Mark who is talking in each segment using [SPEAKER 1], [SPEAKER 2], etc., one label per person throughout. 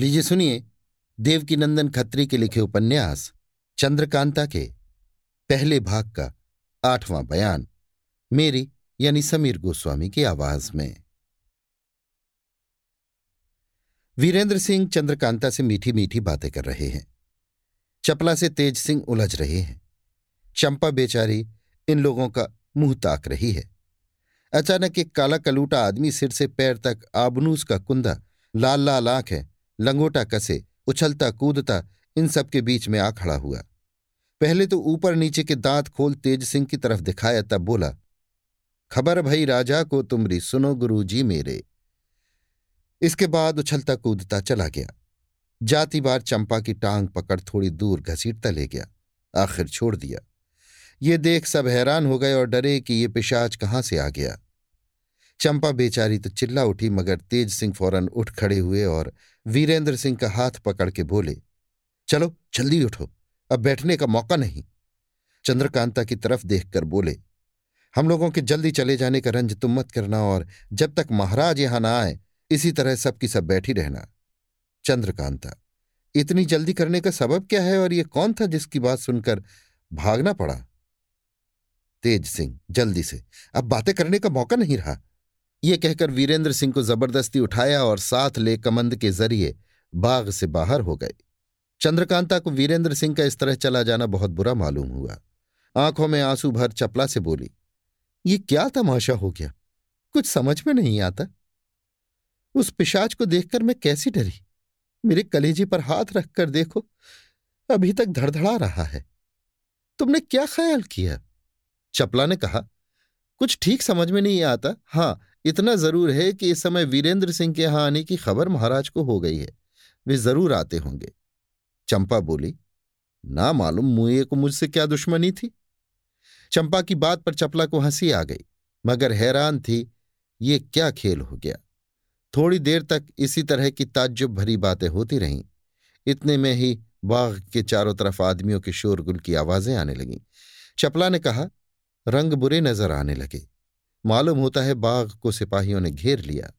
[SPEAKER 1] लीजिए सुनिए, देवकीनंदन खत्री के लिखे उपन्यास, चंद्रकांता के, पहले भाग का, आठवां बयान, मेरी, यानी समीर गोस्वामी की आवाज़ में। वीरेंद्र सिंह चंद्रकांता से मीठी मीठी बातें कर रहे हैं। चपला से तेज सिंह उलझ रहे हैं। चंपा बेचारी इन लोगों का मुँह ताक रही है। अचानक एक काला कलूटा आदमी सिर से पैर तक आबनूस का कुंदा लाल लाल आँख है लंगोटा कसे, उछलता, कूदता, इन सब के बीच में आ खड़ा हुआ। पहले तो ऊपर नीचे के दांत खोल तेज सिंह की तरफ़ दिखाया, तब बोला, खबर भई राजा को तुमरी सुनो गुरु जी मेरे। इसके बाद उछलता, कूदता चला गया। जाति बार चंपा की टांग पकड़ थोड़ी दूर घसीटता ले गया, आखिर छोड़ दिया। ये देख सब हैरान हो गए और डरे कि ये पिशाच कहाँ से आ गया। चंपा बेचारी तो चिल्ला उठी, मगर तेज सिंह फ़ौरन उठ खड़े हुए और वीरेंद्र सिंह का हाथ पकड़ के बोले, चलो, जल्दी उठो। अब बैठने का मौका नहीं। चंद्रकांता की तरफ़ देखकर बोले, हम लोगों के जल्दी चले जाने का रंज तुम मत करना और जब तक महाराज यहाँ ना आए, इसी तरह सबकी सब बैठी रहना। चंद्रकांता, इतनी जल्दी करने का सबब क्या है और ये कौन था जिसकी बात सुनकर भागना पड़ा? तेज सिंह, जल्दी से। अब बातें करने का मौका नहीं रहा। ये कहकर वीरेंद्र सिंह को ज़बरदस्ती उठाया और साथ ले कमंद के ज़रिए बाग से बाहर हो गए। चंद्रकांता को वीरेंद्र सिंह का इस तरह चला जाना बहुत बुरा मालूम हुआ। आँखों में आँसू भर चपला से बोली, ये क्या तमाशा हो गया? कुछ समझ में नहीं आता। उस पिशाच को देखकर मैं कैसी डरी? मेरे कलेजे पर हाथ रखकर देखो, अभी तक धड़धड़ा रहा है। तुमने क्या ख्याल किया? चपला ने कहा, कुछ ठीक समझ में नहीं आता। हाँ इतना ज़रूर है कि इस समय वीरेंद्र सिंह के यहाँ आने की खबर महाराज को हो गई है। वे ज़रूर आते होंगे। चंपा बोली, ना मालूम, मुए को मुझसे क्या दुश्मनी थी? चंपा की बात पर चपला को हँसी आ गई, मगर हैरान थी, ये क्या खेल हो गया? थोड़ी देर तक इसी तरह की ताज्जुब भरी बातें होती रहीं। इतने में ही बाग के चारों तरफ़ आदमियों के शोरगुल की आवाज़ें आने लगीं। चपला ने कहा, रंग बुरे नज़र आने लगे। मालूम होता है बाघ को सिपाहियों ने घेर लिया।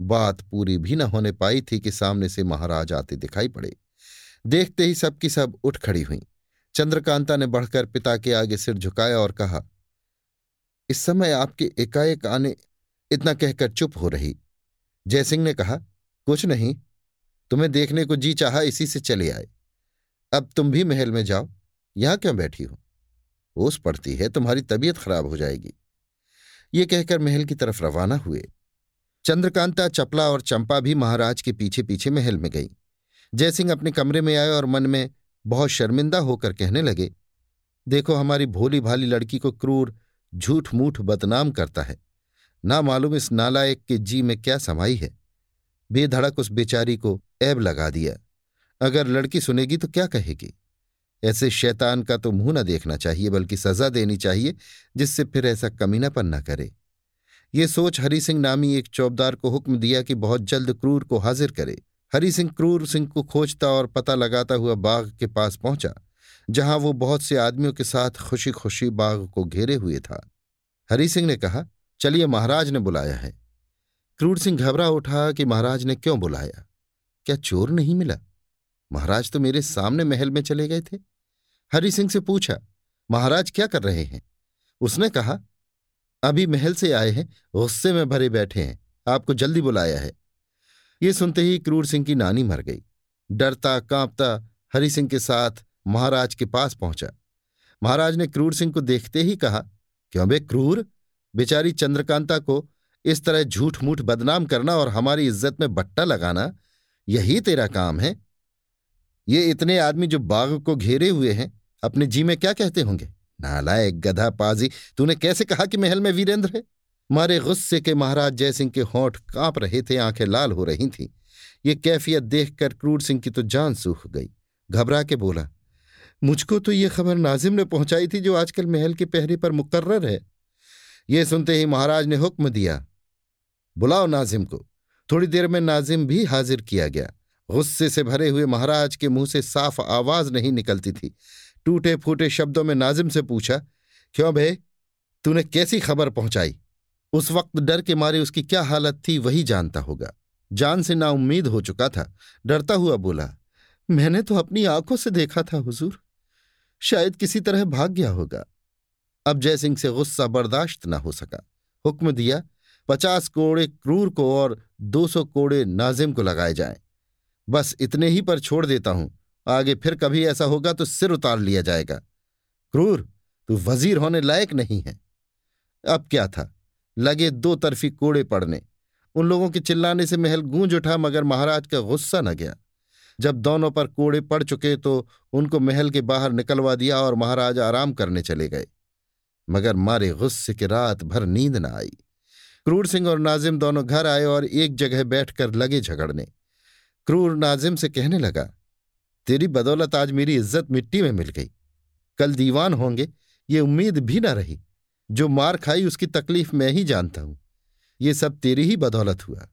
[SPEAKER 1] बात पूरी भी न होने पाई थी कि सामने से महाराज आते दिखाई पड़े। देखते ही सबकी सब उठ खड़ी हुई। चंद्रकांता ने बढ़कर पिता के आगे सिर झुकाया और कहा, इस समय आपके एकाएक आने इतना कहकर चुप हो रही। जयसिंह ने कहा, कुछ नहीं, तुम्हें देखने को जी चाहा इसी से चले आए। अब तुम भी महल में जाओ, यहाँ क्यों बैठी हो? ओस पड़ती है, तुम्हारी तबीयत खराब हो जाएगी। ये कहकर महल की तरफ़ रवाना हुए। चंद्रकांता, चपला और चंपा भी महाराज के पीछे पीछे महल में गई। जयसिंह अपने कमरे में आए और मन में बहुत शर्मिंदा होकर कहने लगे, देखो, हमारी भोली भाली लड़की को क्रूर झूठ मूठ बदनाम करता है। ना मालूम इस नालायक के जी में क्या समाई है। बेधड़क उस बेचारी को ऐब लगा दिया। अगर लड़की सुनेगी तो क्या कहेगी? ऐसे शैतान का तो मुँह न देखना चाहिए, बल्कि सजा देनी चाहिए, जिससे फिर ऐसा कमीनापन न करे। ये सोच हरि सिंह नामी एक चौबदार को हुक्म दिया कि बहुत जल्द क्रूर को हाजिर करे। हरि सिंह क्रूर सिंह को खोजता और पता लगाता हुआ बाघ के पास पहुँचा, जहाँ वो बहुत से आदमियों के साथ खुशी खुशी बाघ को घेरे हुए था। हरि सिंह ने कहा, चलिए महाराज ने बुलाया है। क्रूर सिंह घबरा उठा कि महाराज ने क्यों बुलाया? क्या चोर नहीं मिला? महाराज तो मेरे सामने महल में चले गए थे। हरि सिंह से पूछा, महाराज, क्या कर रहे हैं? उसने कहा, अभी महल से आए हैं, गुस्से में भरे बैठे हैं, आपको जल्दी बुलाया है। ये सुनते ही क्रूर सिंह की नानी मर गई। डरता, कांपता, हरि सिंह के साथ महाराज के पास पहुँचा। महाराज ने क्रूर सिंह को देखते ही कहा, क्यों बे क्रूर? बेचारी चंद्रकांता को इस तरह झूठ मूठ बदनाम करना और हमारी इज़्ज़त में बट्टा लगाना, यही तेरा काम है। ये इतने आदमी जो बाघ को घेरे हुए हैं, अपने जी में क्या कहते होंगे? नालायक गधा पाजी तूने कैसे कहा कि महल में वीरेंद्र है? मारे गुस्से के महाराज जयसिंह के होंठ काँप रहे थे, आँखें लाल हो रही थीं। ये कैफियत देखकर क्रूर सिंह की तो जान सूख गई। घबरा के बोला, मुझको तो ये खबर नाजिम ने पहुंचाई थी जो आजकल महल के पहरे पर मुकर्र है। ये सुनते ही महाराज ने हुक्म दिया, बुलाओ नाजिम को। थोड़ी देर में नाजिम भी हाजिर किया गया। गुस्से से भरे हुए महाराज के मुँह से साफ़ आवाज़ नहीं निकलती थी। टूटे फूटे शब्दों में नाजिम से पूछा, क्यों भे तूने कैसी खबर पहुंचाई? उस वक्त डर के मारे उसकी क्या हालत थी वही जानता होगा। जान से ना उम्मीद हो चुका था, डरता हुआ बोला, मैंने तो अपनी आँखों से देखा था, हुजूर। शायद किसी तरह भाग गया होगा। अब जयसिंह से गुस्सा बर्दाश्त न हो सका। हुक्म दिया, पचास कोड़े क्रूर को और दो सौ कोड़े नाजिम को लगाए जाएँ। बस इतने ही पर छोड़ देता हूँ। आगे फिर कभी ऐसा होगा तो सिर उतार लिया जाएगा। क्रूर, तू वज़ीर होने लायक नहीं है। अब क्या था? लगे दो तरफी कोड़े पड़ने। उन लोगों के चिल्लाने से महल गूंज उठा मगर महाराज का गुस्सा न गया। जब दोनों पर कोड़े पड़ चुके तो उनको महल के बाहर निकलवा दिया और महाराज आराम करने चले गए। मगर मारे गुस्से के रात भर नींद न आई। क्रूर सिंह और नाजिम दोनों घर आए और एक जगह बैठकर लगे झगड़ने। क्रूर नाजिम से कहने लगा, तेरी बदौलत आज मेरी इज़्ज़त मिट्टी में मिल गई। कल दीवान होंगे, ये उम्मीद भी न रही। जो मार खाई उसकी तकलीफ़ मैं ही जानता हूँ। ये सब तेरी ही बदौलत हुआ।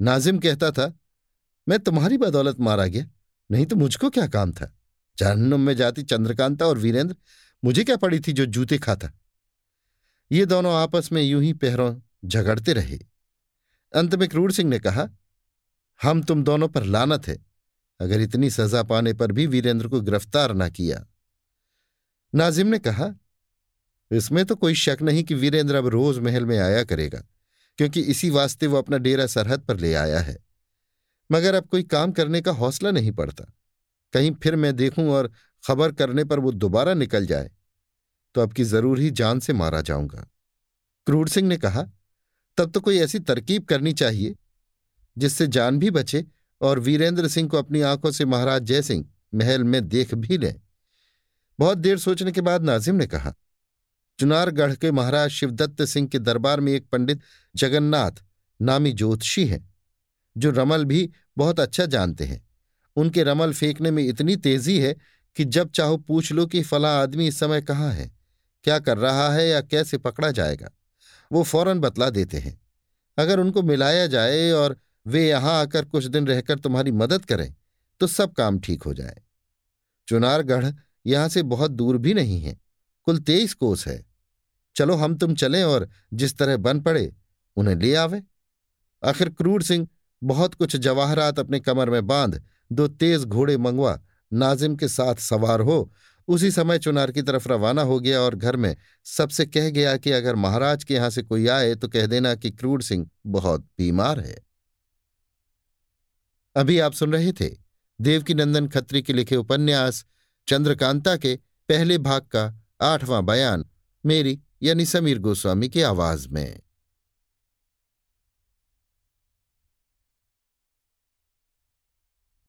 [SPEAKER 1] नाजिम कहता था, मैं तुम्हारी बदौलत मारा गया, नहीं तो मुझको क्या काम था? जहन्नुम में जाती चंद्रकांता और वीरेंद्र, मुझे क्या पड़ी थी जो जूते खाता? ये दोनों आपस में यूँ ही पहरों झगड़ते रहे। अंत में क्रूर सिंह ने कहा हम तुम दोनों पर लानत है, अगर इतनी सजा पाने पर भी वीरेंद्र को गिरफ़्तार ना किया। नाजिम ने कहा, इसमें तो कोई शक नहीं कि वीरेंद्र अब रोज महल में आया करेगा, क्योंकि इसी वास्ते वो अपना डेरा सरहद पर ले आया है। मगर अब कोई काम करने का हौसला नहीं पड़ता। कहीं फिर मैं देखूँ और खबर करने पर वो दोबारा निकल जाए तो अब की ज़रूर ही जान से मारा जाऊँगा। क्रूर सिंह ने कहा, तब तो कोई ऐसी तरकीब करनी चाहिए। जिससे जान भी बचे और वीरेंद्र सिंह को अपनी आँखों से महाराज जयसिंह महल में देख भी ले। बहुत देर सोचने के बाद नाजिम ने कहा, चुनारगढ़ के महाराज शिवदत्त सिंह के दरबार में एक पंडित जगन्नाथ नामी ज्योतिषी हैं, जो रमल भी बहुत अच्छा जानते हैं। उनके रमल फेंकने में इतनी तेज़ी है कि जब चाहो पूछ लो कि फला आदमी इस समय कहाँ है, क्या कर रहा है या कैसे पकड़ा जाएगा। वो फ़ौरन बतला देते हैं। अगर उनको मिलाया जाए और वे यहाँ आकर कुछ दिन रहकर तुम्हारी मदद करें तो सब काम ठीक हो जाए। चुनारगढ़ यहाँ से बहुत दूर भी नहीं है, कुल तेईस कोस है। चलो हम तुम चलें और जिस तरह बन पड़े, उन्हें ले आवे। आखिर क्रूर सिंह बहुत कुछ जवाहरात अपने कमर में बाँध, दो तेज घोड़े मंगवा, नाजिम के साथ सवार हो, उसी समय चुनार की तरफ़ रवाना हो गया और घर में सबसे कह गया कि अगर महाराज के यहाँ से कोई आए तो कह देना कि क्रूर सिंह बहुत बीमार है। अभी आप सुन रहे थे देवकीनंदन खत्री के लिखे उपन्यास चंद्रकांता के पहले भाग का आठवां बयान, मेरी यानी समीर गोस्वामी की आवाज़ में।